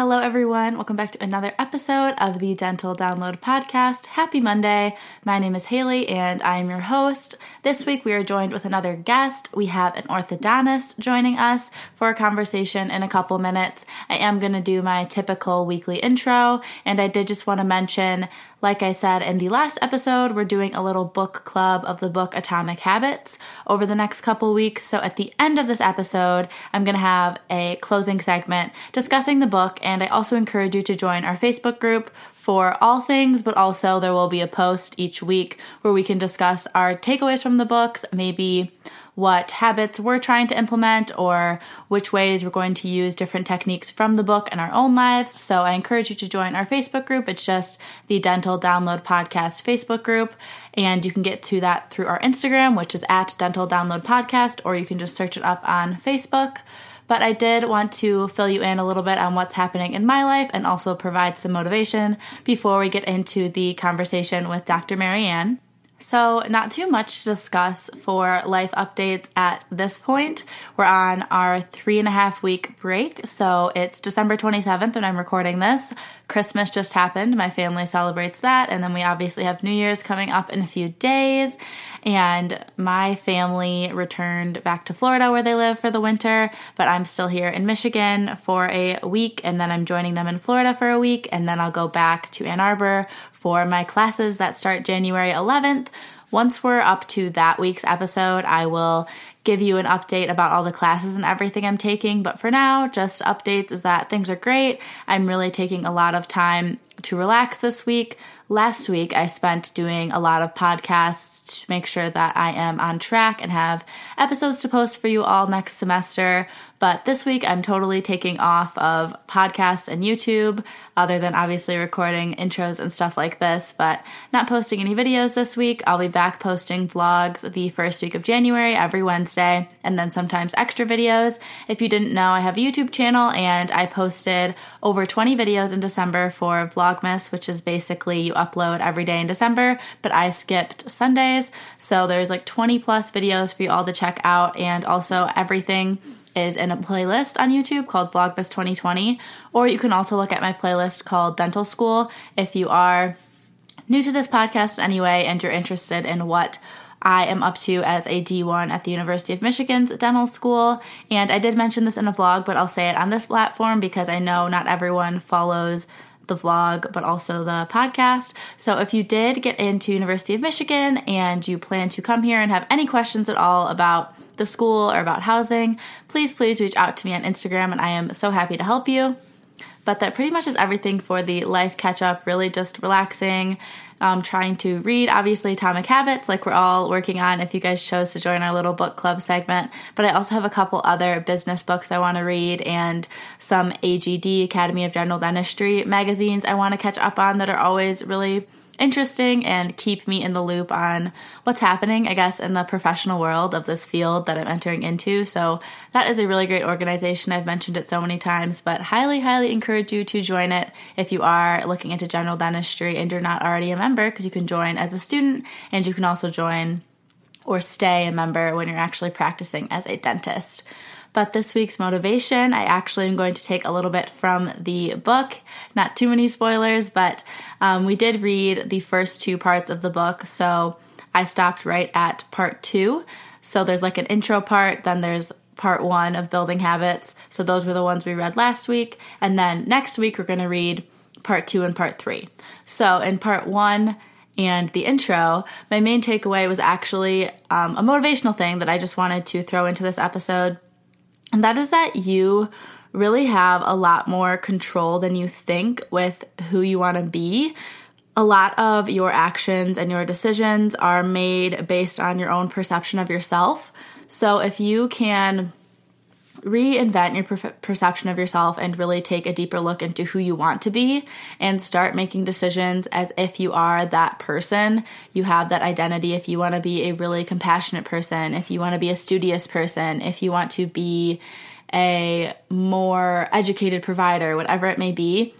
Hello, everyone. Welcome back to another episode of the Dental Download Podcast. Happy Monday. My name is Haley and I'm your host. This week we are joined with another guest. We have an orthodontist joining us for a conversation in a couple minutes. I am going to do my typical weekly intro, and I did just want to mention like I said in the last episode, we're doing a little book club of the book Atomic Habits over the next couple weeks. So at the end of this episode, I'm going to have a closing segment discussing the book, and I also encourage you to join our Facebook group for all things, but also there will be a post each week where we can discuss our takeaways from the books, maybe what habits we're trying to implement or which ways we're going to use different techniques from the book in our own lives. So I encourage you to join our Facebook group. It's just the Dental Download Podcast Facebook group. And you can get to that through our Instagram, which is at Dental Download Podcast, or you can just search it up on Facebook. But I did want to fill you in a little bit on what's happening in my life and also provide some motivation before we get into the conversation with Dr. Marianne. So, not too much to discuss for life updates at this point. We're on our three and a half week break. So, it's December 27th when I'm recording this. Christmas just happened. My family celebrates that. And then we obviously have New Year's coming up in a few days. And my family returned back to Florida where they live for the winter, but I'm still here in Michigan for a week. And then I'm joining them in Florida for a week. And then I'll go back to Ann Arbor for my classes that start January 11th. Once we're up to that week's episode, I will give you an update about all the classes and everything I'm taking. But for now, just updates is that things are great. I'm really taking a lot of time to relax this week. Last week, I spent doing a lot of podcasts to make sure that I am on track and have episodes to post for you all next semester. But this week, I'm totally taking off of podcasts and YouTube, other than obviously recording intros and stuff like this, but not posting any videos this week. I'll be back posting vlogs the first week of January every Wednesday, and then sometimes extra videos. If you didn't know, I have a YouTube channel and I posted over 20 videos in December for Vlogmas, which is basically you upload every day in December, but I skipped Sundays. So there's like 20 plus videos for you all to check out, and also everything is in a playlist on YouTube called Vlogmas 2020, or you can also look at my playlist called Dental School if you are new to this podcast anyway and you're interested in what I am up to as a D1 at the University of Michigan's dental school. And I did mention this in a vlog, but I'll say it on this platform because I know not everyone follows the vlog, but also the podcast. So if you did get into University of Michigan and you plan to come here and have any questions at all about the school or about housing, please, please reach out to me on Instagram and I am so happy to help you. But that pretty much is everything for the life catch up, really just relaxing, um, trying to read, obviously, Atomic Habits, like we're all working on if you guys chose to join our little book club segment. But I also have a couple other business books I want to read and some AGD, Academy of General Dentistry magazines I want to catch up on that are always really interesting and keep me in the loop on what's happening, I guess, in the professional world of this field that I'm entering into. So that is a really great organization. I've mentioned it so many times, but highly, highly encourage you to join it if you are looking into general dentistry and you're not already a member, because you can join as a student and you can also join or stay a member when you're actually practicing as a dentist. But this week's motivation, I actually am going to take a little bit from the book. Not too many spoilers, but um, we did read the first two parts of the book. So I stopped right at part two. So there's like an intro part, then there's part one of building habits. So those were the ones we read last week. And then next week, we're going to read part two and part three. So in part one, and the intro, my main takeaway was actually um, a motivational thing that I just wanted to throw into this episode and that is that you really have a lot more control than you think with who you want to be. A lot of your actions and your decisions are made based on your own perception of yourself. So if you can reinvent your per- perception of yourself and really take a deeper look into who you want to be and start making decisions as if you are that person. You have that identity if you want to be a really compassionate person, if you want to be a studious person, if you want to be a more educated provider, whatever it may be.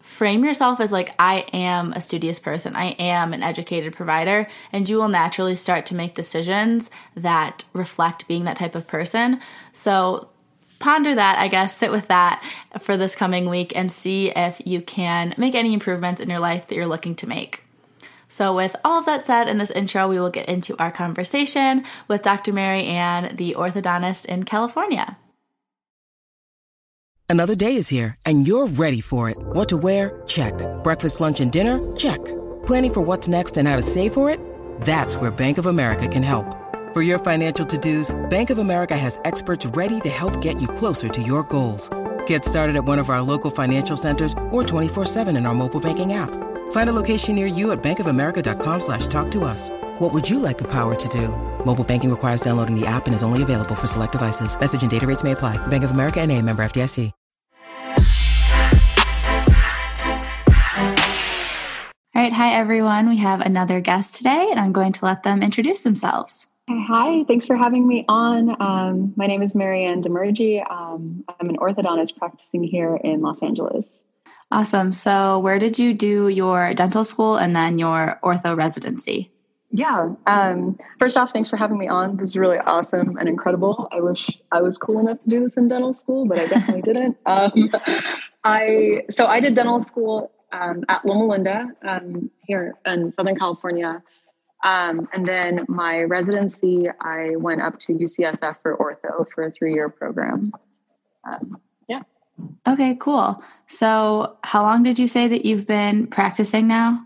Frame yourself as like, I am a studious person, I am an educated provider, and you will naturally start to make decisions that reflect being that type of person. So, ponder that, I guess, sit with that for this coming week and see if you can make any improvements in your life that you're looking to make. So, with all of that said in this intro, we will get into our conversation with Dr. Marianne, the orthodontist in California. Another day is here, and you're ready for it. What to wear? Check. Breakfast, lunch, and dinner? Check. Planning for what's next and how to save for it? That's where Bank of America can help. For your financial to-dos, Bank of America has experts ready to help get you closer to your goals. Get started at one of our local financial centers or 24-7 in our mobile banking app. Find a location near you at bankofamerica.com slash talk to us. What would you like the power to do? Mobile banking requires downloading the app and is only available for select devices. Message and data rates may apply. Bank of America and a member FDIC. All right. Hi, everyone. We have another guest today, and I'm going to let them introduce themselves. Hi, thanks for having me on. Um, my name is Marianne Demergy. Um, I'm an orthodontist practicing here in Los Angeles. Awesome. So, where did you do your dental school and then your ortho residency? Yeah. Um, first off, thanks for having me on. This is really awesome and incredible. I wish I was cool enough to do this in dental school, but I definitely didn't. Um, I so I did dental school um, at Loma Linda um, here in Southern California. Um, and then my residency, I went up to UCSF for ortho for a three year program. Um, yeah. Okay, cool. So, how long did you say that you've been practicing now?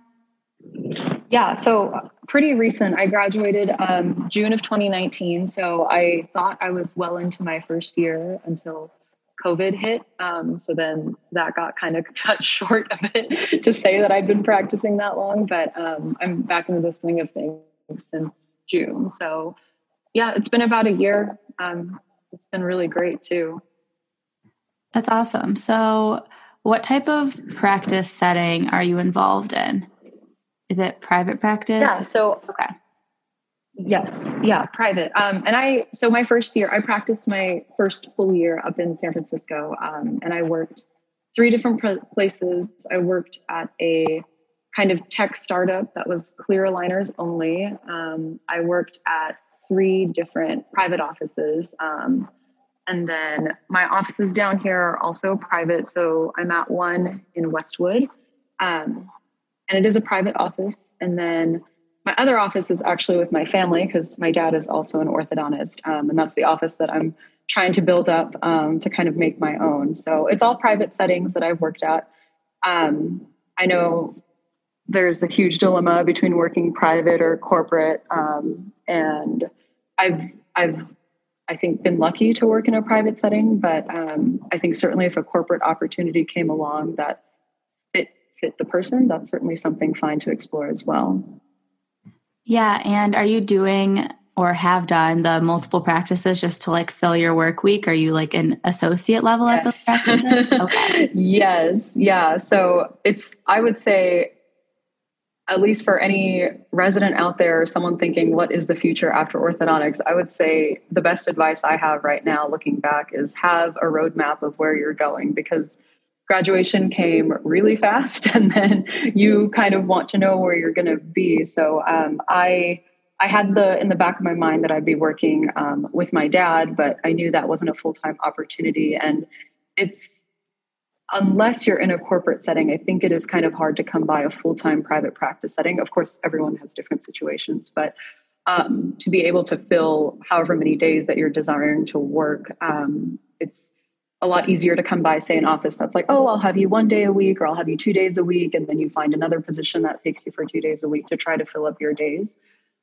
Yeah, so pretty recent. I graduated um, June of 2019. So, I thought I was well into my first year until COVID hit. Um, so then that got kind of cut short a bit to say that I'd been practicing that long, but um, I'm back into the swing of things since June. So yeah, it's been about a year. Um, it's been really great too. That's awesome. So, what type of practice setting are you involved in? Is it private practice? Yeah. So, okay. Yes, yeah, private. Um, and I, so my first year, I practiced my first full year up in San Francisco, um, and I worked three different places. I worked at a kind of tech startup that was clear aligners only. Um, I worked at three different private offices. Um, and then my offices down here are also private. So I'm at one in Westwood, um, and it is a private office. And then my other office is actually with my family because my dad is also an orthodontist, um, and that's the office that I'm trying to build up um, to kind of make my own. So it's all private settings that I've worked at. Um, I know there's a huge dilemma between working private or corporate, um, and I've I've I think been lucky to work in a private setting, but um, I think certainly if a corporate opportunity came along that fit fit the person, that's certainly something fine to explore as well. Yeah. And are you doing or have done the multiple practices just to like fill your work week? Are you like an associate level yes. at those practices? Okay. yes. Yeah. So it's, I would say, at least for any resident out there, someone thinking, what is the future after orthodontics? I would say the best advice I have right now, looking back, is have a roadmap of where you're going because graduation came really fast and then you kind of want to know where you're going to be. So um, i i had the in the back of my mind that i'd be working um, with my dad but i knew that wasn't a full-time opportunity. And it's unless you're in a corporate setting i think it is kind of hard to come by a full-time private practice setting. Of course everyone has different situations but um, to be able to fill however many days that you're desiring to work um, it's a lot easier to come by, say, an office that's like, oh, I'll have you one day a week or I'll have you two days a week. And then you find another position that takes you for two days a week to try to fill up your days.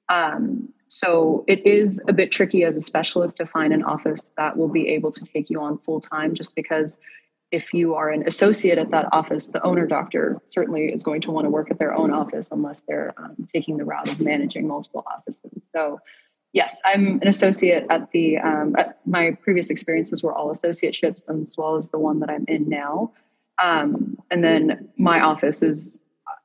Um, so it is a bit tricky as a specialist to find an office that will be able to take you on full time just because if you are an associate at that office, the owner doctor certainly is going to want to work at their own office unless they're um, taking the route of managing multiple offices. So Yes, I'm an associate at the. Um, at my previous experiences were all associateships, as well as the one that I'm in now. Um, and then my office is.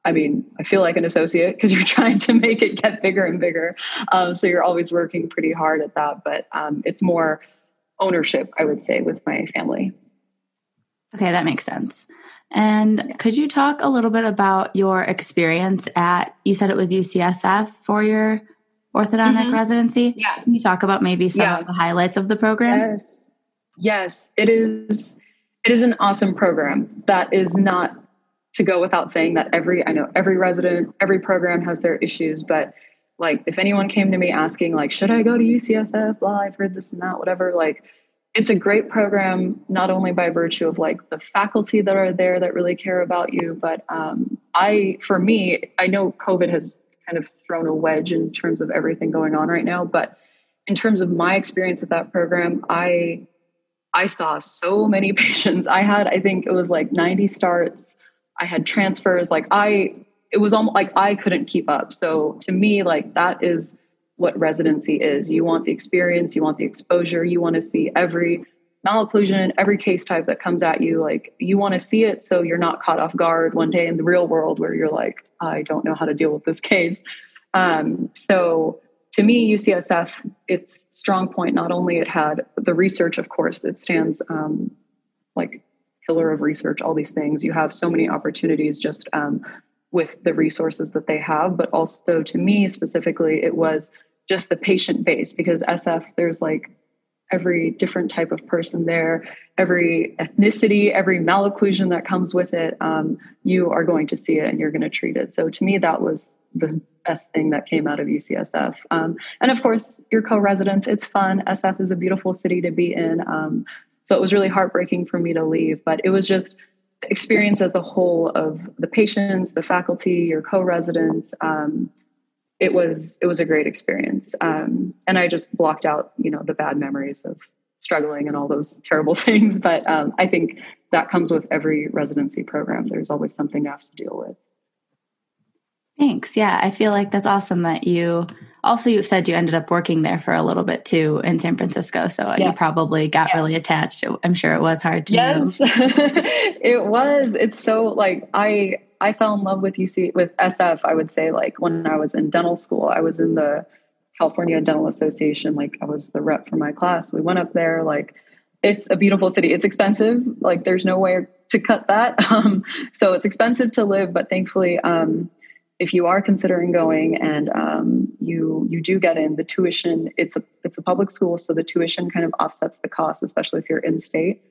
I mean, I feel like an associate because you're trying to make it get bigger and bigger. Um, so you're always working pretty hard at that. But um, it's more ownership, I would say, with my family. Okay, that makes sense. And could you talk a little bit about your experience at, you said it was UCSF for your orthodontic mm-hmm. residency. Yeah. Can you talk about maybe some yeah. of the highlights of the program? Yes. Yes, it is. It is an awesome program. That is not to go without saying that every I know every resident, every program has their issues, but like if anyone came to me asking like should I go to UCSF, blah, I've heard this and that, whatever, like it's a great program not only by virtue of like the faculty that are there that really care about you but um, i for me i know covid has kind of thrown a wedge in terms of everything going on right now. But in terms of my experience at that program i i saw so many patients. I had i think it was like 90 starts. I had transfers. Like i it was almost like i couldn't keep up. So to me like that is what residency is. You want the experience, you want the exposure, you want to see every malocclusion, every case type that comes at you. Like you want to see it so you're not caught off guard one day in the real world where you're like, I don't know how to deal with this case. Um, so to me, UCSF, its strong point, not only it had the research, of course, it stands um, like pillar of research, all these things. You have so many opportunities just um, with the resources that they have, but also to me specifically, it was just the patient base because SF, there's like every different type of person there, every ethnicity, every malocclusion that comes with it. Um, you are going to see it and you're going to treat it. So to me, that was the best thing that came out of UCSF. Um, and of course, your co residents, it's fun. SF is a beautiful city to be in. Um, so it was really heartbreaking for me to leave, but it was just experience as a whole of the patients, the faculty, your co residents. It was it was a great experience. Um, and i just blocked out you know the bad memories of struggling and all those terrible things. But um, i think that comes with every residency program. There's always something you have to deal with. Thanks. Yeah i feel like that's awesome that you also you said you ended up working there for a little bit too in san francisco. So yeah. you probably got yeah. really attached. I'm sure it was hard to yes. it was. It's so like i I fell in love with UC with SF. I would say like when I was in dental school, I was in the California Dental Association. Like I was the rep for my class. We went up there. Like it's a beautiful city. It's expensive. Like there's no way to cut that. Um, so it's expensive to live, but thankfully, um, if you are considering going and um, you you do get in the tuition, it's a it's a public school, so the tuition kind of offsets the cost, especially if you're in state,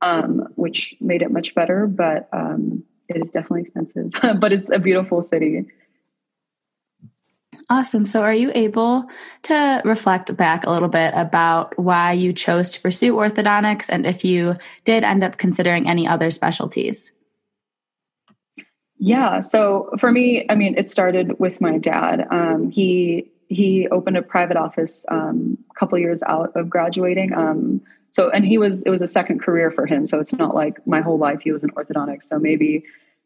um, which made it much better. But um, it is definitely expensive, but it's a beautiful city. Awesome. So, are you able to reflect back a little bit about why you chose to pursue orthodontics and if you did end up considering any other specialties? Yeah. So, for me, I mean, it started with my dad. Um, he he opened a private office um, a couple years out of graduating. Um, so and he was it was a second career for him. So it's not like my whole life he was in orthodontics so maybe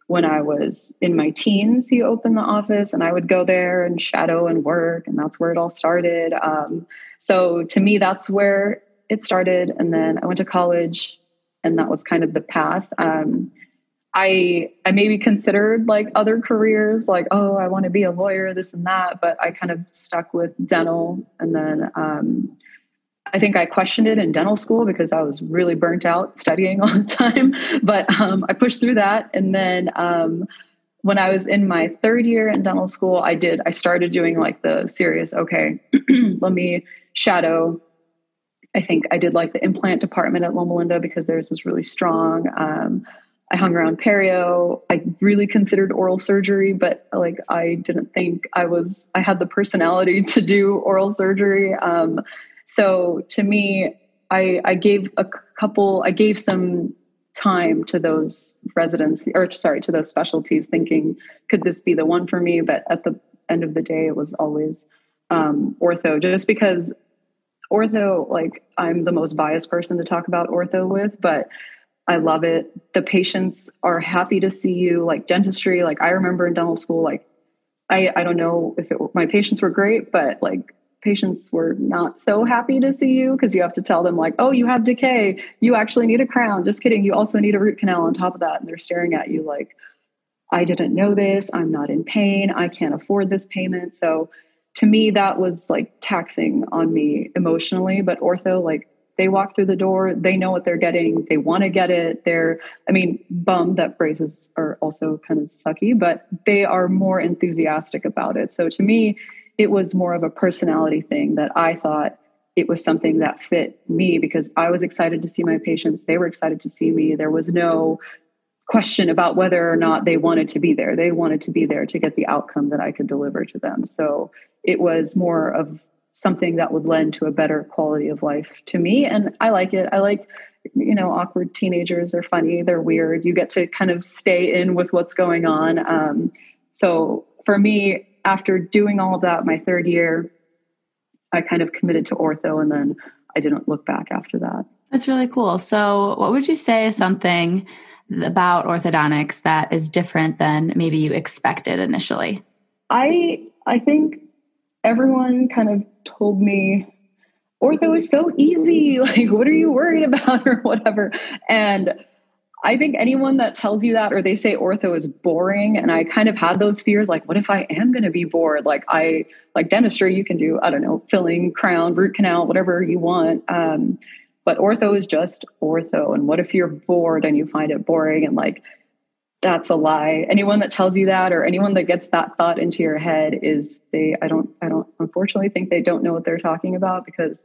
when i was in my teens he opened the office and i would go there and shadow and work and that's where it all started. Um, so to me that's where it started. And then i went to college and that was kind of the path. Um, I I maybe considered like other careers, like oh I want to be a lawyer, this and that, but I kind of stuck with dental, and then um, I think I questioned it in dental school because I was really burnt out studying all the time. But um, I pushed through that. And then um, when I was in my third year in dental school, I did, I started doing like the serious, okay, let me shadow. I think I did like the implant department at Loma Linda because theirs was really strong. Um, I hung around perio. I really considered oral surgery, but like I didn't think I was, I had the personality to do oral surgery. Um, so to me, I, I gave a couple, I gave some time to those residents, or sorry, to those specialties, thinking, could this be the one for me? But at the end of the day, it was always um, ortho, just because ortho, like, I'm the most biased person to talk about ortho with, but I love it. The patients are happy to see you, like dentistry. Like, I remember in dental school, like, I, I don't know if it, my patients were great, but like patients were not so happy to see you because you have to tell them like oh you have decay. You actually need a crown. Just kidding. You also need a root canal on top of that and they're staring at you like i didn't know this. I'm not in pain. I can't afford this payment. So to me that was like taxing on me emotionally but ortho like they walk through the door. They know what they're getting. They want to get it. They're i mean bummed that braces are also kind of sucky but they are more enthusiastic about it. So to me it was more of a personality thing that I thought it was something that fit me because I was excited to see my patients. They were excited to see me. There was no question about whether or not they wanted to be there. They wanted to be there to get the outcome that I could deliver to them. So it was more of something that would lend to a better quality of life to me. And I like it. I like, you know, awkward teenagers. They're funny, they're weird. You get to kind of stay in with what's going on. Um, so for me, after doing all of that, my third year, I kind of committed to ortho and then I didn't look back after that. That's really cool. So, what would you say is something about orthodontics that is different than maybe you expected initially? I I think everyone kind of told me ortho is so easy. Like, what are you worried about or whatever? And I think anyone that tells you that or they say ortho is boring, and I kind of had those fears like, what if I am going to be bored? Like, I like dentistry, you can do, I don't know, filling, crown, root canal, whatever you want. Um, but ortho is just ortho. And what if you're bored and you find it boring and like, that's a lie. Anyone that tells you that or anyone that gets that thought into your head is they I don't I don't unfortunately think they don't know what they're talking about because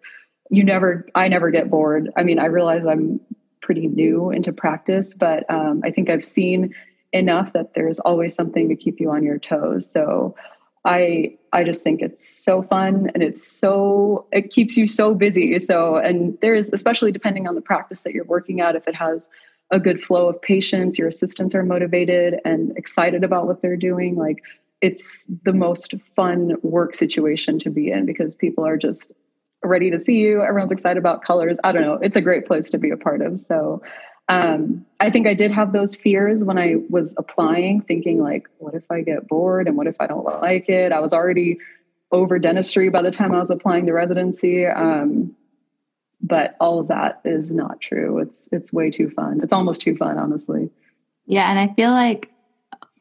you never I never get bored. I mean, I realize I'm pretty new into practice, but um, I think I've seen enough that there's always something to keep you on your toes. So I I just think it's so fun and it's so it keeps you so busy. So and there's especially depending on the practice that you're working at, if it has a good flow of patients, your assistants are motivated and excited about what they're doing, like it's the most fun work situation to be in because people are just ready to see you. Everyone's excited about colors. I don't know. It's a great place to be a part of. So um, I think I did have those fears when I was applying, thinking like, what if I get bored and what if I don't like it? I was already over dentistry by the time I was applying the residency. Um, but all of that is not true. It's it's way too fun. It's almost too fun, honestly. Yeah, and I feel like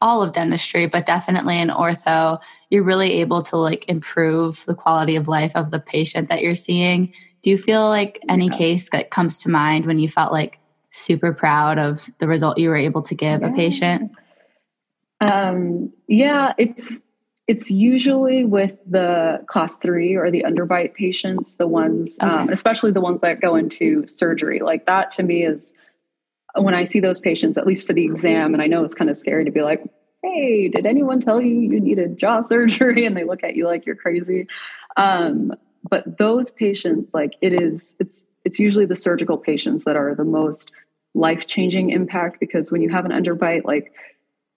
all of dentistry, but definitely in ortho, you're really able to like improve the quality of life of the patient that you're seeing. Do you feel like any yeah. case that comes to mind when you felt like super proud of the result you were able to give yeah. a patient? Um, yeah, it's it's usually with the class three or the underbite patients, the ones, okay. um, especially the ones that go into surgery. Like that to me is when I see those patients, at least for the exam, and I know it's kind of scary to be like, hey, did anyone tell you you needed jaw surgery? And they look at you like you're crazy. Um, but those patients, like it is, it's it's usually the surgical patients that are the most life changing impact because when you have an underbite, like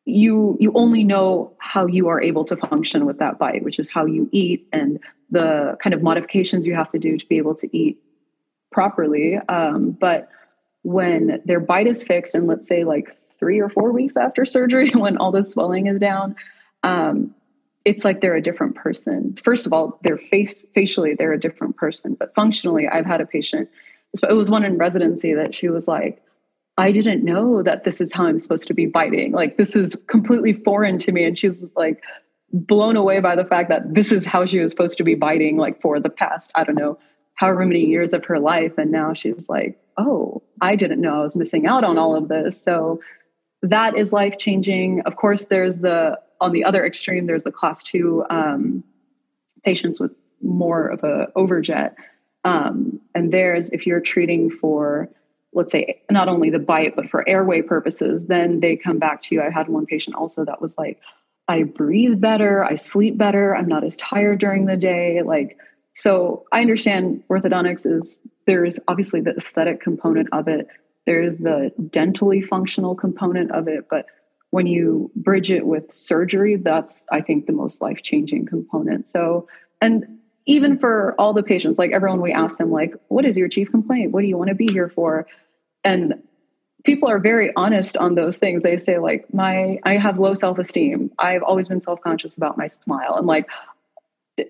you you only know how you are able to function with that bite which is how you eat and the kind of modifications you have to do to be able to eat properly um, but when their bite is fixed and let's say like three or four weeks after surgery when all the swelling is down um, it's like they're a different person first of all their face facially they're a different person but functionally i've had a patient it was one in residency that she was like I didn't know that this is how I'm supposed to be biting. Like this is completely foreign to me. And she's like blown away by the fact that this is how she was supposed to be biting like for the past, I don't know, however many years of her life. And now she's like, oh, I didn't know I was missing out on all of this. So that is life changing. Of course, there's the on the other extreme, there's the class two um, patients with more of a overjet. Um, and there's if you're treating for let's say not only the bite but for airway purposes then they come back to you i had one patient also that was like i breathe better i sleep better i'm not as tired during the day like so i understand orthodontics is there's obviously the aesthetic component of it there's the dentally functional component of it but when you bridge it with surgery that's i think the most life changing component so and even for all the patients, like everyone, we ask them, like, what is your chief complaint? What do you want to be here for? And people are very honest on those things. They say, like, my, I have low self esteem. I've always been self conscious about my smile. And like,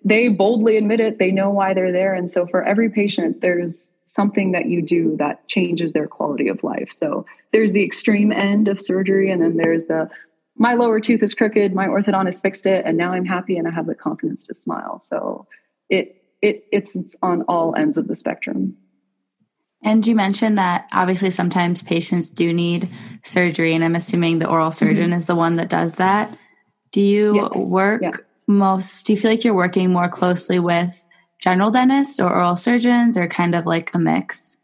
they boldly admit it. They know why they're there. And so for every patient, there's something that you do that changes their quality of life. So there's the extreme end of surgery, and then there's the my lower tooth is crooked, my orthodontist fixed it, and now I'm happy and I have the confidence to smile. So it it it's on all ends of the spectrum. And you mentioned that obviously sometimes patients do need surgery, and I'm assuming the oral surgeon mm-hmm. is the one that does that. Do you yes. work yeah. Most? Do you feel like you're working more closely with general dentists or oral surgeons or kind of like a mix?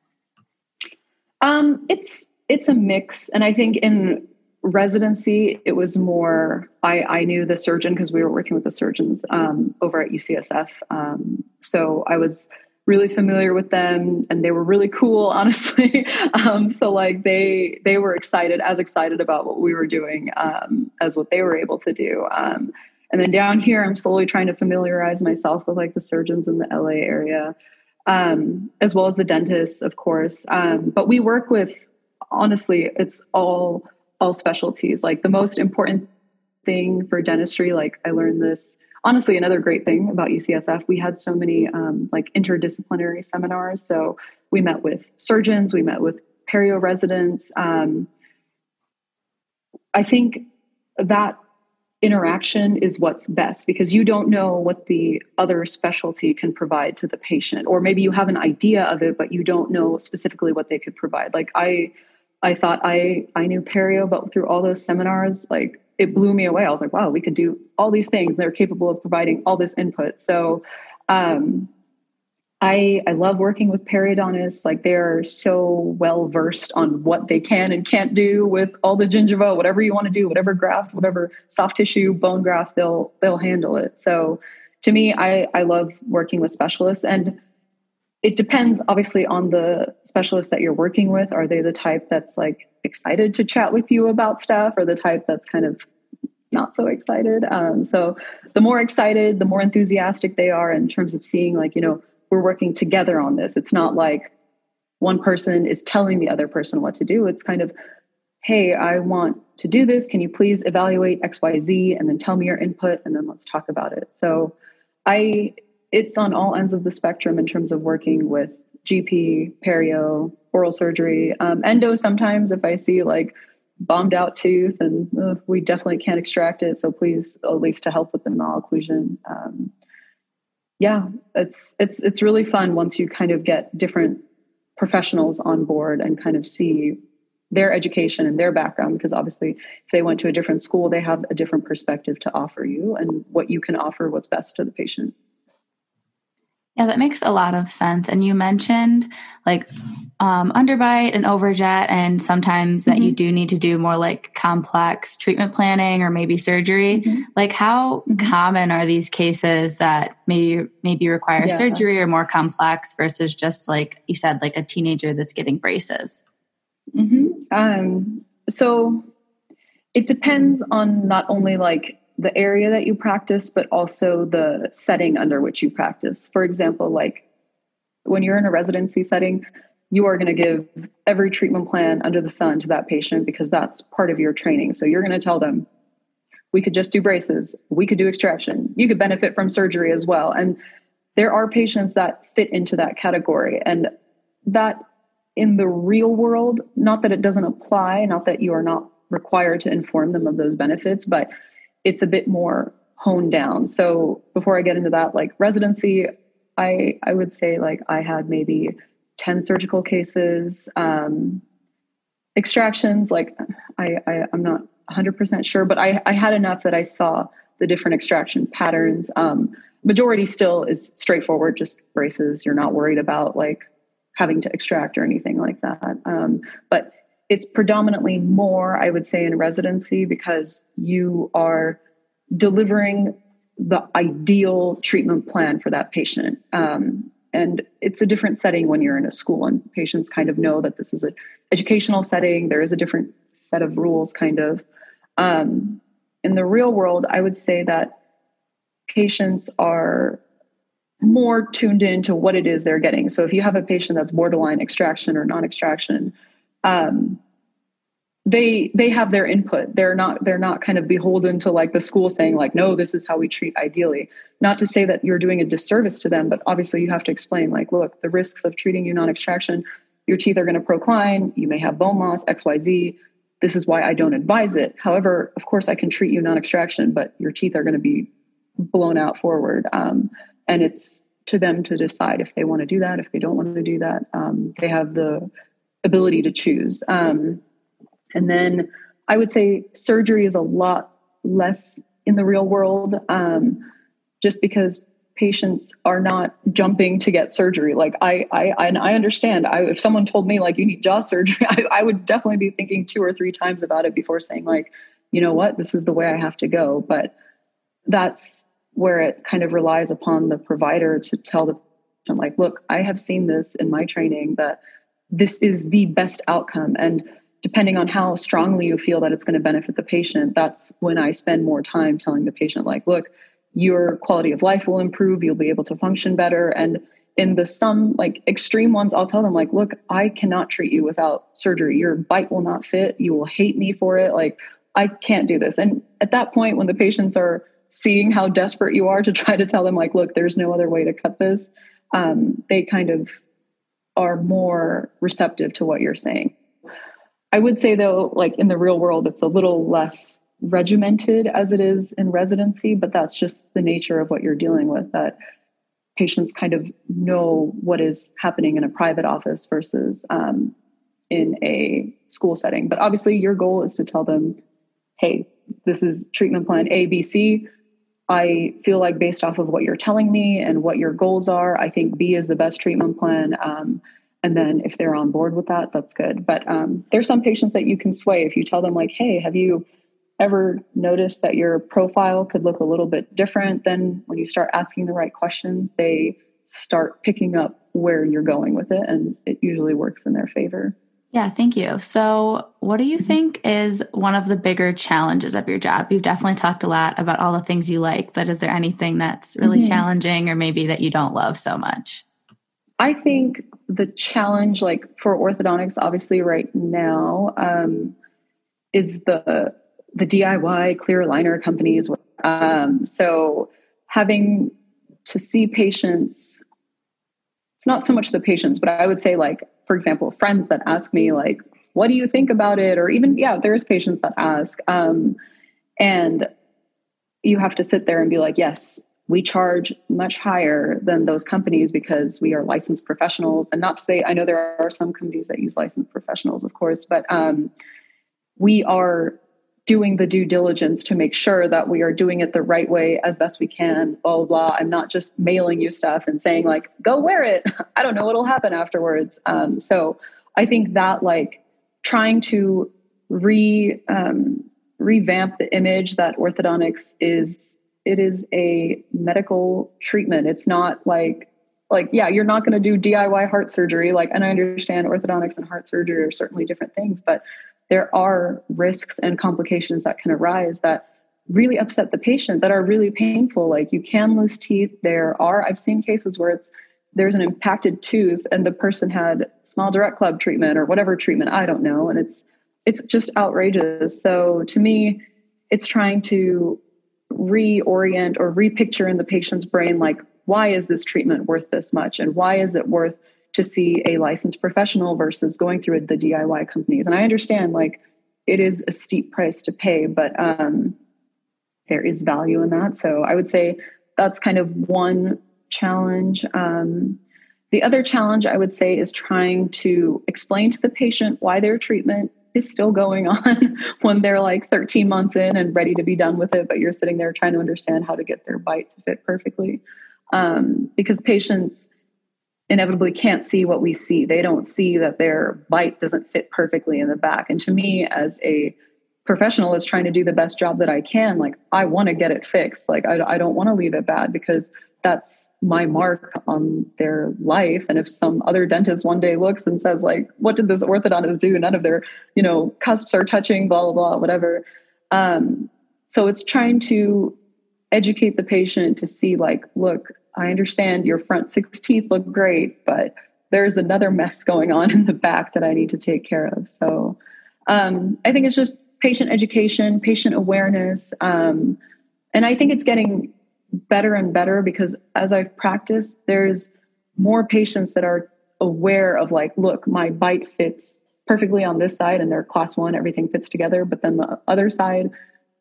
Um, it's it's a mix, and I think in residency it was more I I knew the surgeon because we were working with the surgeons um, over at UCSF, um, so I was really familiar with them and they were really cool honestly um, so like they they were excited as excited about what we were doing um, as what they were able to do um, and then down here i'm slowly trying to familiarize myself with like the surgeons in the la area um, as well as the dentists of course. Um, but we work with honestly it's all all specialties. Like the most important thing for dentistry like i learned this honestly another great thing about ucsf we had so many um, like interdisciplinary seminars. So we met with surgeons we met with perio residents. Um, i think that interaction is what's best because you don't know what the other specialty can provide to the patient or maybe you have an idea of it but you don't know specifically what they could provide like i i thought i i knew perio but through all those seminars like it blew me away. I was like, wow, we could do all these things. They're capable of providing all this input. So um, I I love working with periodontists. Like they're so well versed on what they can and can't do with all the gingiva, whatever you want to do, whatever graft, whatever soft tissue, bone graft, they'll they'll handle it. So to me, I I love working with specialists and it depends obviously on the specialist that you're working with. Are they the type that's like excited to chat with you about stuff or the type that's kind of not so excited? Um, so the more excited, the more enthusiastic they are in terms of seeing like, you know, we're working together on this. It's not like one person is telling the other person what to do. It's kind of, hey, I want to do this. Can you please evaluate XYZ and then tell me your input and then let's talk about it. So I it's on all ends of the spectrum in terms of working with GP, perio, oral surgery, um, endo. Sometimes if I see like bombed out tooth and uh, we definitely can't extract it, so please at least to help with the malocclusion. Um, yeah, it's it's it's really fun once you kind of get different professionals on board and kind of see their education and their background because obviously if they went to a different school they have a different perspective to offer you and what you can offer what's best to the patient yeah, that makes a lot of sense. And you mentioned like um, underbite and overjet, and sometimes that mm-hmm. you do need to do more like complex treatment planning or maybe surgery. Mm-hmm. Like, how mm-hmm. common are these cases that maybe maybe require yeah. surgery or more complex versus just like you said, like a teenager that's getting braces? Mm-hmm. Um, so it depends on not only like the area that you practice, but also the setting under which you practice. For example, like when you're in a residency setting, you are going to give every treatment plan under the sun to that patient because that's part of your training. So you're going to tell them, we could just do braces, we could do extraction, you could benefit from surgery as well. And there are patients that fit into that category. And that in the real world, not that it doesn't apply, not that you are not required to inform them of those benefits, but it's a bit more honed down. So before I get into that, like residency, I I would say like I had maybe 10 surgical cases, um, extractions, like I, I I'm not 100% sure, but I, I had enough that I saw the different extraction patterns. Um, majority still is straightforward, just braces. You're not worried about like having to extract or anything like that. Um, but it's predominantly more, I would say, in residency because you are delivering the ideal treatment plan for that patient. Um, and it's a different setting when you're in a school and patients kind of know that this is an educational setting. There is a different set of rules, kind of. Um, in the real world, I would say that patients are more tuned into what it is they're getting. So if you have a patient that's borderline extraction or non-extraction, um, they they have their input. They're not they're not kind of beholden to like the school saying like no this is how we treat ideally. Not to say that you're doing a disservice to them but obviously you have to explain like look the risks of treating you non-extraction your teeth are going to procline you may have bone loss xyz this is why i don't advise it. However of course i can treat you non-extraction but your teeth are going to be blown out forward. Um, and it's to them to decide if they want to do that if they don't want to do that. Um, they have the ability to choose. Um, and then I would say surgery is a lot less in the real world, um, just because patients are not jumping to get surgery. Like I, I, and I understand. I, if someone told me like you need jaw surgery, I, I would definitely be thinking two or three times about it before saying like, you know what, this is the way I have to go. But that's where it kind of relies upon the provider to tell the patient like, look, I have seen this in my training that this is the best outcome. And depending on how strongly you feel that it's going to benefit the patient that's when i spend more time telling the patient like look your quality of life will improve. You'll be able to function better. And in the some like extreme ones i'll tell them like look i cannot treat you without surgery. Your bite will not fit. You will hate me for it. Like i can't do this. And at that point when the patients are seeing how desperate you are to try to tell them like look there's no other way to cut this um, they kind of are more receptive to what you're saying I would say though, like in the real world, it's a little less regimented as it is in residency, but that's just the nature of what you're dealing with. That patients kind of know what is happening in a private office versus um, in a school setting. But obviously, your goal is to tell them, hey, this is treatment plan A, B, C. I feel like based off of what you're telling me and what your goals are, I think B is the best treatment plan. Um, and then if they're on board with that that's good. But um, there's some patients that you can sway. If you tell them like hey have you ever noticed that your profile could look a little bit different then when you start asking the right questions? They start picking up where you're going with it and it usually works in their favor yeah, thank you. So, what do you mm-hmm. think is one of the bigger challenges of your job? You've definitely talked a lot about all the things you like, but is there anything that's really mm-hmm. challenging or maybe that you don't love so much? I think the challenge, like for orthodontics, obviously right now, um, is the the DIY clear aligner companies. Um, so having to see patients, it's not so much the patients, but I would say like, for example, friends that ask me like, "What do you think about it?" Or even yeah, there's patients that ask, um, and you have to sit there and be like, "Yes, we charge much higher than those companies because we are licensed professionals. And not to say, I know there are some companies that use licensed professionals, of course, but um, we are doing the due diligence to make sure that we are doing it the right way as best we can, blah, blah, blah. I'm not just mailing you stuff and saying, like, go wear it. I don't know what'll happen afterwards. Um, so I think that, like, trying to re um, revamp the image that orthodontics is it is a medical treatment. It's not like like yeah, you're not going to do DIY heart surgery like and I understand orthodontics and heart surgery are certainly different things, but there are risks and complications that can arise that really upset the patient that are really painful. Like you can lose teeth. There are i've seen cases where it's there's an impacted tooth and the person had Smile Direct Club treatment or whatever treatment i don't know and it's it's just outrageous. So to me it's trying to reorient or repicture in the patient's brain like why is this treatment worth this much and why is it worth to see a licensed professional versus going through the DIY companies. And I understand like it is a steep price to pay but um, there is value in that. So I would say that's kind of one challenge. Um, the other challenge I would say is trying to explain to the patient why their treatment is still going on when they're like 13 months in and ready to be done with it, but you're sitting there trying to understand how to get their bite to fit perfectly. Um, because patients inevitably can't see what we see. They don't see that their bite doesn't fit perfectly in the back. And to me, as a professional is trying to do the best job that I can, like I want to get it fixed. Like I, I don't want to leave it bad because that's my mark on their life and if some other dentist one day looks and says like what did this orthodontist do none of their you know cusps are touching blah blah blah whatever um, so it's trying to educate the patient to see like look i understand your front six teeth look great but there's another mess going on in the back that i need to take care of so um, i think it's just patient education patient awareness um, and i think it's getting better and better because as I've practiced, there's more patients that are aware of like, look, my bite fits perfectly on this side and they're class one, everything fits together. But then the other side,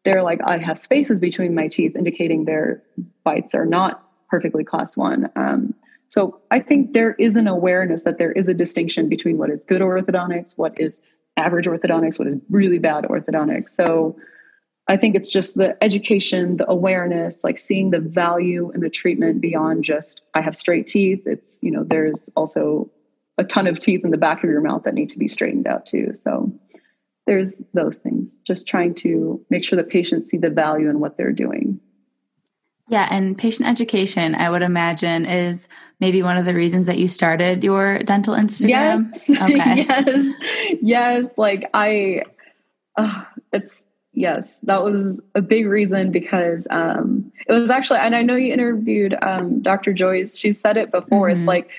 they're like, I have spaces between my teeth, indicating their bites are not perfectly class one. Um, so I think there is an awareness that there is a distinction between what is good orthodontics, what is average orthodontics, what is really bad orthodontics. So I think it's just the education, the awareness, like seeing the value in the treatment beyond just I have straight teeth. It's, you know, there's also a ton of teeth in the back of your mouth that need to be straightened out too. So there's those things, just trying to make sure the patients see the value in what they're doing. Yeah, and patient education, I would imagine, is maybe one of the reasons that you started your dental Instagram. Yes. Okay. yes. Yes. Like I, uh, it's, yes, that was a big reason because um, it was actually, and I know you interviewed um, Dr. Joyce. She said it before. Mm-hmm. It's like,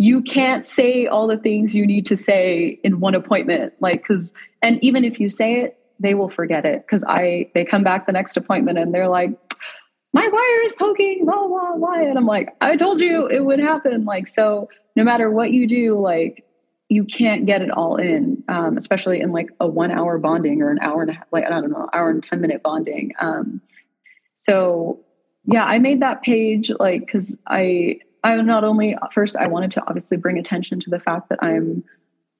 you can't say all the things you need to say in one appointment. Like, cause, and even if you say it, they will forget it. Cause I, they come back the next appointment and they're like, my wire is poking, blah, blah, blah. And I'm like, I told you it would happen. Like, so no matter what you do, like, you can't get it all in, um, especially in like a one hour bonding or an hour and a half, like, I don't know, hour and 10 minute bonding. Um, so yeah, I made that page like, cause I, I not only first, I wanted to obviously bring attention to the fact that I'm,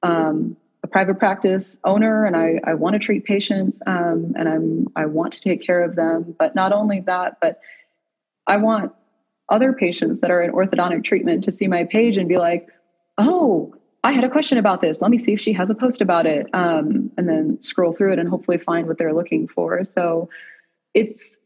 um, a private practice owner and I, I want to treat patients um, and I'm I want to take care of them. But not only that, but I want other patients that are in orthodontic treatment to see my page and be like, oh, I had a question about this. Let me see if she has a post about it. Um, and then scroll through it and hopefully find what they're looking for. So it's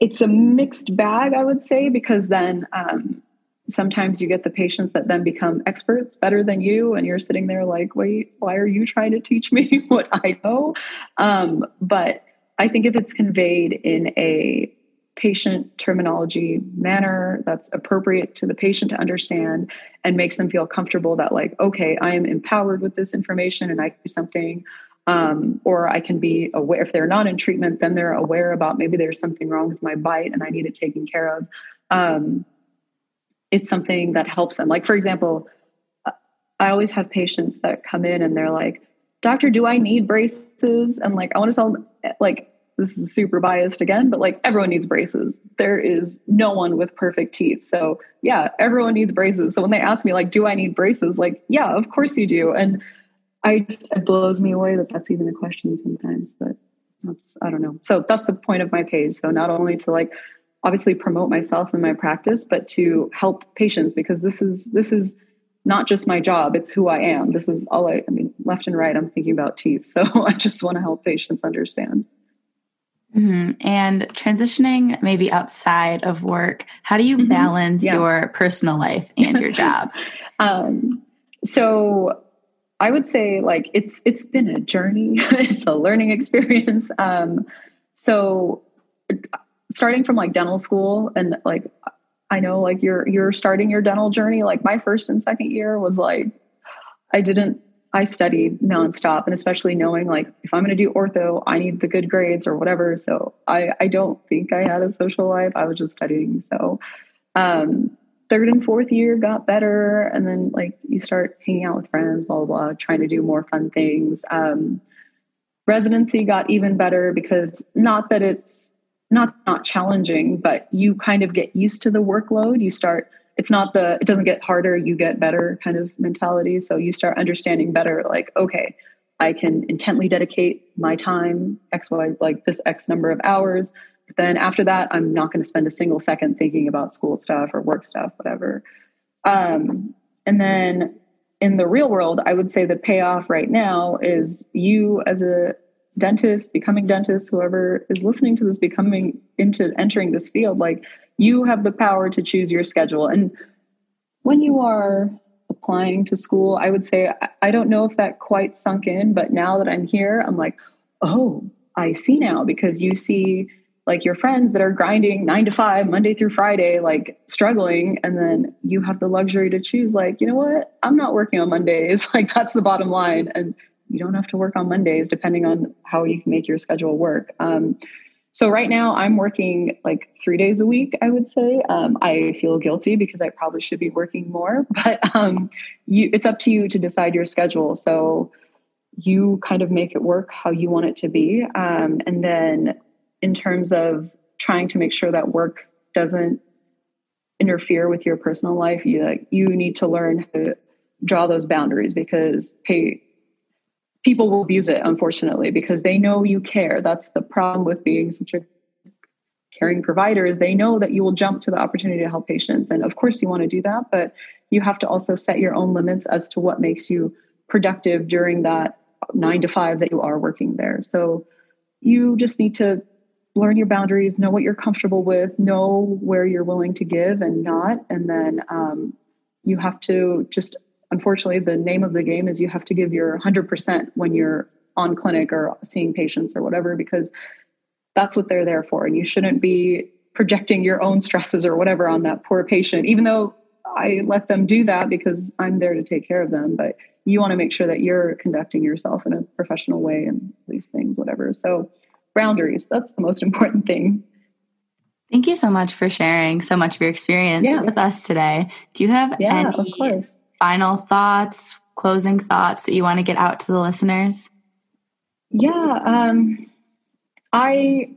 it's a mixed bag, I would say, because then um, sometimes you get the patients that then become experts better than you and you're sitting there like wait why are you trying to teach me what i know? Um, but i think if it's conveyed in a patient terminology manner that's appropriate to the patient to understand and makes them feel comfortable that like okay i am empowered with this information and i can do something um, or i can be aware if they're not in treatment then they're aware about maybe there's something wrong with my bite and i need it taken care of um, it's something that helps them. Like, for example, I always have patients that come in and they're like, Doctor, do I need braces? And like, I want to tell them, like, this is super biased again, but like, everyone needs braces. There is no one with perfect teeth. So, yeah, everyone needs braces. So, when they ask me, like, do I need braces? Like, yeah, of course you do. And I just, it blows me away that that's even a question sometimes, but that's, I don't know. So, that's the point of my page. So, not only to like, obviously promote myself and my practice, but to help patients because this is this is not just my job; it's who I am. This is all I. I mean, left and right, I'm thinking about teeth, so I just want to help patients understand. Mm-hmm. And transitioning maybe outside of work, how do you mm-hmm. balance yeah. your personal life and your job? um, so I would say like it's it's been a journey. it's a learning experience. Um, so starting from like dental school and like I know like you're you're starting your dental journey. Like my first and second year was like I didn't I studied nonstop and especially knowing like if I'm gonna do ortho, I need the good grades or whatever. So I I don't think I had a social life. I was just studying. So um third and fourth year got better and then like you start hanging out with friends, blah blah blah, trying to do more fun things. Um residency got even better because not that it's not not challenging, but you kind of get used to the workload. You start it's not the it doesn't get harder, you get better kind of mentality. So you start understanding better like okay, I can intently dedicate my time x y like this x number of hours. Then after that, I'm not going to spend a single second thinking about school stuff or work stuff, whatever. Um, and then in the real world, I would say the payoff right now is you as a dentist, becoming dentist, whoever is listening to this, becoming into entering this field, like you have the power to choose your schedule. And when you are applying to school, I would say, I don't know if that quite sunk in, but now that I'm here, I'm like, oh, I see now because you see like your friends that are grinding nine to five, Monday through Friday, like struggling. And then you have the luxury to choose, like, you know what? I'm not working on Mondays. Like, that's the bottom line. And you don't have to work on Mondays, depending on how you can make your schedule work. Um, so right now I'm working like three days a week, I would say. Um, I feel guilty because I probably should be working more, but um, you, it's up to you to decide your schedule. So you kind of make it work how you want it to be. Um, and then in terms of trying to make sure that work doesn't interfere with your personal life, you like you need to learn how to draw those boundaries because pay people will abuse it, unfortunately, because they know you care. That's the problem with being such a caring provider is they know that you will jump to the opportunity to help patients. And of course you want to do that, but you have to also set your own limits as to what makes you productive during that nine to five that you are working there. So you just need to learn your boundaries, know what you're comfortable with, know where you're willing to give and not. And then um, you have to just, unfortunately, the name of the game is you have to give your 100% when you're on clinic or seeing patients or whatever, because that's what they're there for. And you shouldn't be projecting your own stresses or whatever on that poor patient, even though I let them do that because I'm there to take care of them. But you want to make sure that you're conducting yourself in a professional way and these things, whatever. So, boundaries, that's the most important thing. Thank you so much for sharing so much of your experience yeah. with us today. Do you have yeah, any final thoughts, closing thoughts that you want to get out to the listeners? Yeah, um, I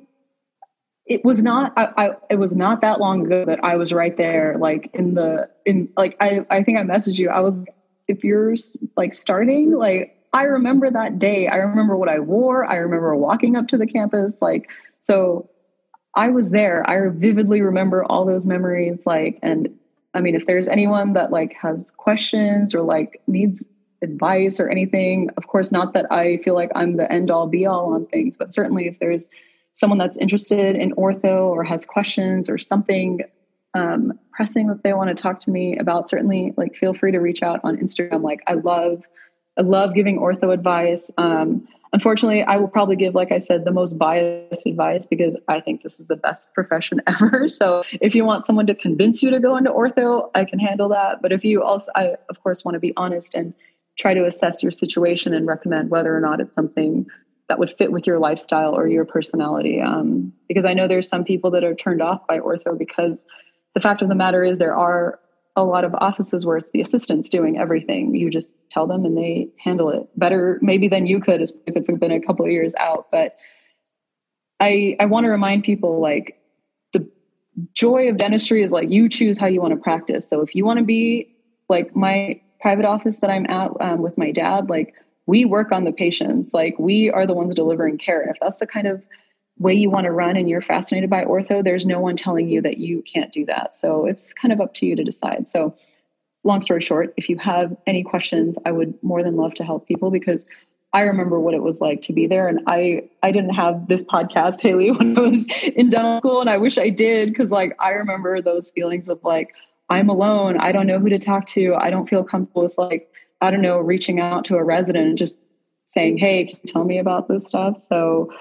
it was not I, I, it was not that long ago that I was right there like in the in like I I think I messaged you I was if you're like starting like I remember that day I remember what I wore I remember walking up to the campus like so I was there I vividly remember all those memories like and I mean if there's anyone that like has questions or like needs advice or anything. Of course, not that I feel like I'm the end all be all on things, but certainly if there's someone that's interested in ortho or has questions or something um, pressing that they want to talk to me about, certainly like feel free to reach out on Instagram. Like I love, I love giving ortho advice. Um, unfortunately, I will probably give, like I said, the most biased advice because I think this is the best profession ever. So if you want someone to convince you to go into ortho, I can handle that. But if you also, I of course want to be honest and try to assess your situation and recommend whether or not it's something that would fit with your lifestyle or your personality. Um, because I know there's some people that are turned off by ortho because the fact of the matter is there are a lot of offices where it's the assistants doing everything. You just tell them and they handle it better, maybe than you could if it's been a couple of years out. But I I want to remind people like the joy of dentistry is like you choose how you want to practice. So if you want to be like my private office that I'm at um, with my dad, like we work on the patients. Like we are the ones delivering care. If that's the kind of way you want to run and you're fascinated by ortho, there's no one telling you that you can't do that. So it's kind of up to you to decide. So long story short, if you have any questions, I would more than love to help people because I remember what it was like to be there. And I I didn't have this podcast, Haley, when I was in dental school. And I wish I did because like I remember those feelings of like, I'm alone. I don't know who to talk to. I don't feel comfortable with like, I don't know, reaching out to a resident and just saying, Hey, can you tell me about this stuff? So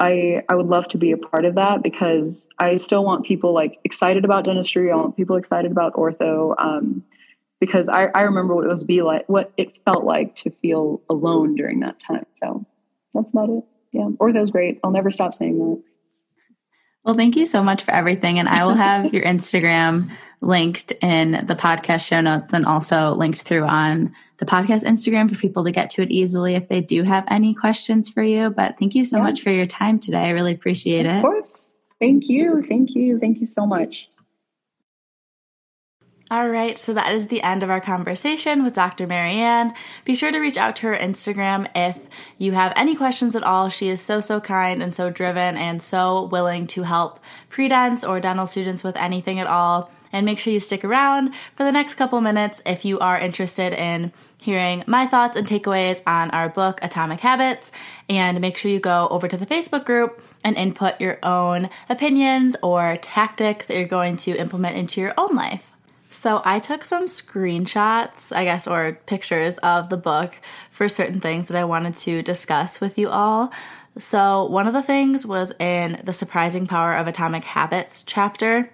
I I would love to be a part of that because I still want people like excited about dentistry. I want people excited about ortho. Um, because I, I remember what it was be like what it felt like to feel alone during that time. So that's about it. Yeah. Ortho's great. I'll never stop saying that. Well, thank you so much for everything. And I will have your Instagram linked in the podcast show notes and also linked through on the podcast Instagram for people to get to it easily if they do have any questions for you. But thank you so yeah. much for your time today. I really appreciate of it. Of course. Thank you. Thank you. Thank you so much. All right, so that is the end of our conversation with Dr. Marianne. Be sure to reach out to her Instagram if you have any questions at all. She is so, so kind and so driven and so willing to help pre-dents or dental students with anything at all. And make sure you stick around for the next couple minutes if you are interested in hearing my thoughts and takeaways on our book, Atomic Habits. And make sure you go over to the Facebook group and input your own opinions or tactics that you're going to implement into your own life. So I took some screenshots, I guess, or pictures of the book for certain things that I wanted to discuss with you all. So one of the things was in the surprising power of atomic habits chapter.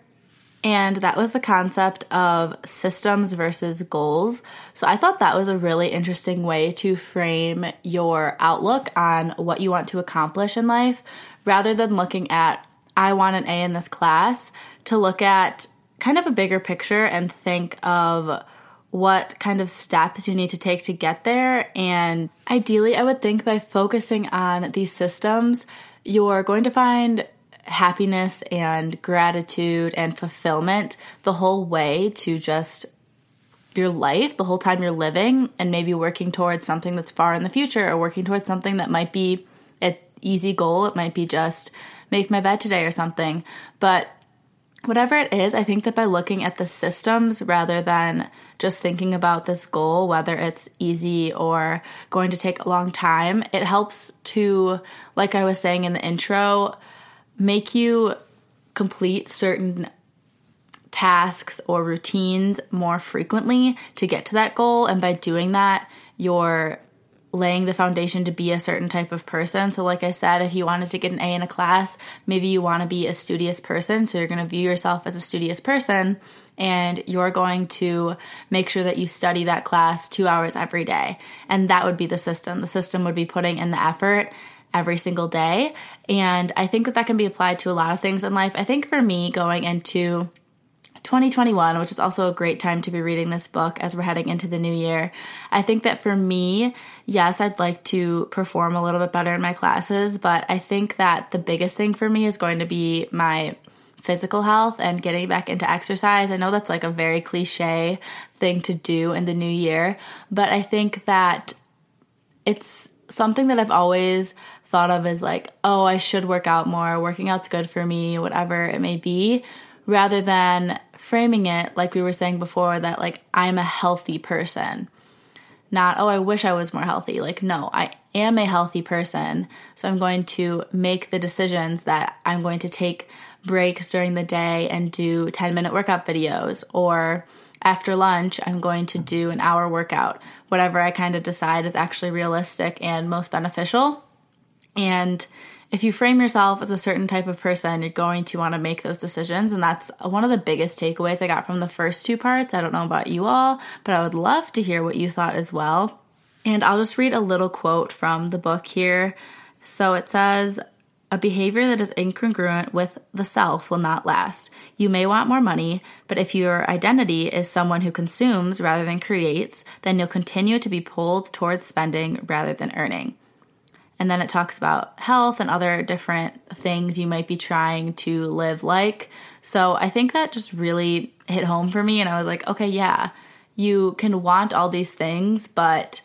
And that was the concept of systems versus goals. So I thought that was a really interesting way to frame your outlook on what you want to accomplish in life rather than looking at, I want an A in this class, to look at kind of a bigger picture and think of what kind of steps you need to take to get there. And ideally, I would think by focusing on these systems, you're going to find happiness and gratitude and fulfillment the whole way to just your life, the whole time you're living, and maybe working towards something that's far in the future or working towards something that might be an easy goal. It might be just make my bed today or something. But whatever it is, I think that by looking at the systems rather than just thinking about this goal, whether it's easy or going to take a long time, it helps to, like I was saying in the intro, make you complete certain tasks or routines more frequently to get to that goal. And by doing that, you're laying the foundation to be a certain type of person. So, like I said, if you wanted to get an A in a class, maybe you want to be a studious person. So, you're going to view yourself as a studious person and you're going to make sure that you study that class two hours every day. And that would be the system. The system would be putting in the effort every single day. And I think that that can be applied to a lot of things in life. I think for me, going into 2021, which is also a great time to be reading this book as we're heading into the new year. I think that for me, yes, I'd like to perform a little bit better in my classes, but I think that the biggest thing for me is going to be my physical health and getting back into exercise. I know that's like a very cliche thing to do in the new year, but I think that it's something that I've always thought of as like, oh, I should work out more, working out's good for me, whatever it may be rather than framing it like we were saying before that like I'm a healthy person. Not, oh, I wish I was more healthy. Like, no, I am a healthy person. So I'm going to make the decisions that I'm going to take breaks during the day and do 10 minute workout videos. Or after lunch, I'm going to do an hour workout. Whatever I kind of decide is actually realistic and most beneficial. And if you frame yourself as a certain type of person, you're going to want to make those decisions. And that's one of the biggest takeaways I got from the first two parts. I don't know about you all, but I would love to hear what you thought as well. And I'll just read a little quote from the book here. So it says, a behavior that is incongruent with the self will not last. You may want more money, but if your identity is someone who consumes rather than creates, then you'll continue to be pulled towards spending rather than earning. And then it talks about health and other different things you might be trying to live like. So I think that just really hit home for me. And I was like, okay, yeah, you can want all these things, but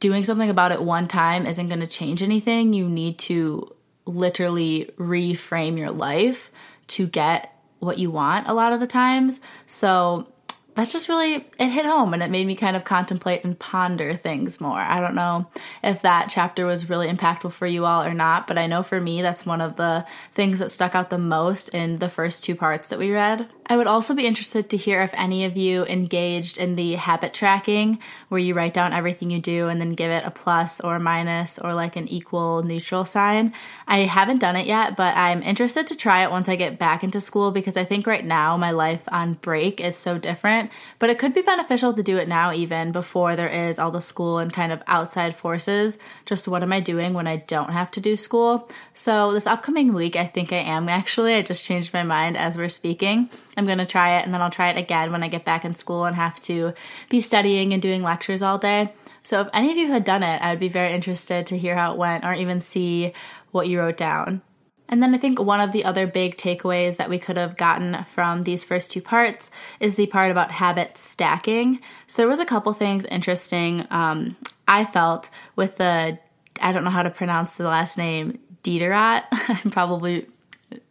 doing something about it one time isn't going to change anything. You need to literally reframe your life to get what you want a lot of the times. So that's just really it hit home and it made me kind of contemplate and ponder things more. I don't know if that chapter was really impactful for you all or not, but I know for me that's one of the things that stuck out the most in the first two parts that we read. I would also be interested to hear if any of you engaged in the habit tracking where you write down everything you do and then give it a plus or a minus or like an equal neutral sign. I haven't done it yet, but I'm interested to try it once I get back into school because I think right now my life on break is so different, but it could be beneficial to do it now even before there is all the school and kind of outside forces. Just what am I doing when I don't have to do school? So this upcoming week, I think I am actually. I just changed my mind as we're speaking. I'm going to try it and then I'll try it again when I get back in school and have to be studying and doing lectures all day. So if any of you had done it, I would be very interested to hear how it went or even see what you wrote down. And then I think one of the other big takeaways that we could have gotten from these first two parts is the part about habit stacking. So there was a couple things interesting um, I felt with the I don't know how to pronounce the last name Diderot. I'm probably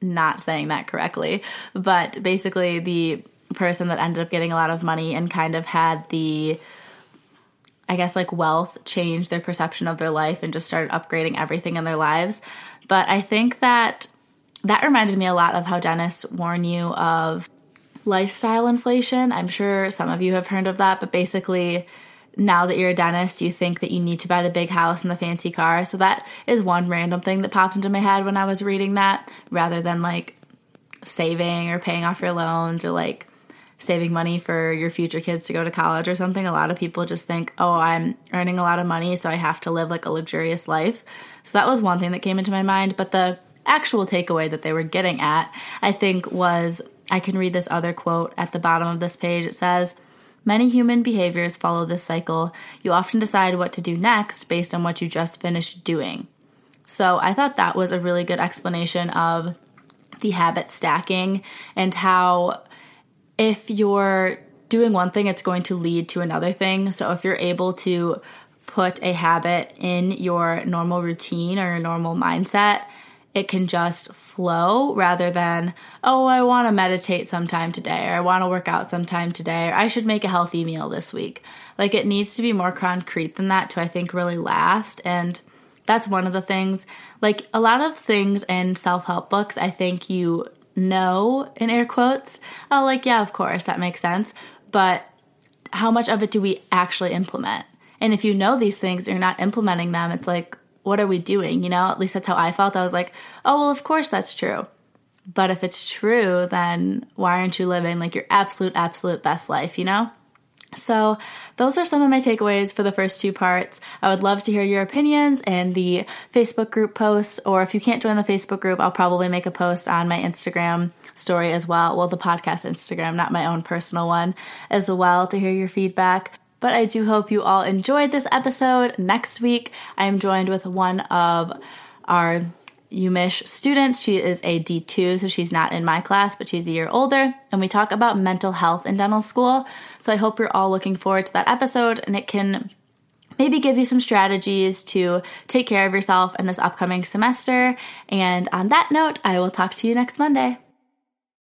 not saying that correctly, but basically the person that ended up getting a lot of money and kind of had the I guess like wealth change their perception of their life and just started upgrading everything in their lives. But I think that that reminded me a lot of how Dennis warned you of lifestyle inflation. I'm sure some of you have heard of that, but basically now that you're a dentist, you think that you need to buy the big house and the fancy car. So that is one random thing that popped into my head when I was reading that, rather than like saving or paying off your loans or like saving money for your future kids to go to college or something. A lot of people just think, oh, I'm earning a lot of money, so I have to live like a luxurious life. So that was one thing that came into my mind. But the actual takeaway that they were getting at, I think, was I can read this other quote at the bottom of this page. It says, Many human behaviors follow this cycle. You often decide what to do next based on what you just finished doing. So I thought that was a really good explanation of the habit stacking and how if you're doing one thing, it's going to lead to another thing. So if you're able to put a habit in your normal routine or your normal mindset, it can just flow rather than, oh, I want to meditate sometime today, or I want to work out sometime today, or I should make a healthy meal this week. Like it needs to be more concrete than that to, I think, really last. And that's one of the things. Like a lot of things in self help books, I think you know, in air quotes. Oh, like, yeah, of course, that makes sense. But how much of it do we actually implement? And if you know these things, you're not implementing them, it's like, what are we doing? You know, at least that's how I felt. I was like, oh, well, of course that's true. But if it's true, then why aren't you living like your absolute, absolute best life, you know? So, those are some of my takeaways for the first two parts. I would love to hear your opinions in the Facebook group post, or if you can't join the Facebook group, I'll probably make a post on my Instagram story as well. Well, the podcast Instagram, not my own personal one, as well to hear your feedback. But I do hope you all enjoyed this episode. Next week, I am joined with one of our UMich students. She is a D2, so she's not in my class, but she's a year older. And we talk about mental health in dental school. So I hope you're all looking forward to that episode and it can maybe give you some strategies to take care of yourself in this upcoming semester. And on that note, I will talk to you next Monday.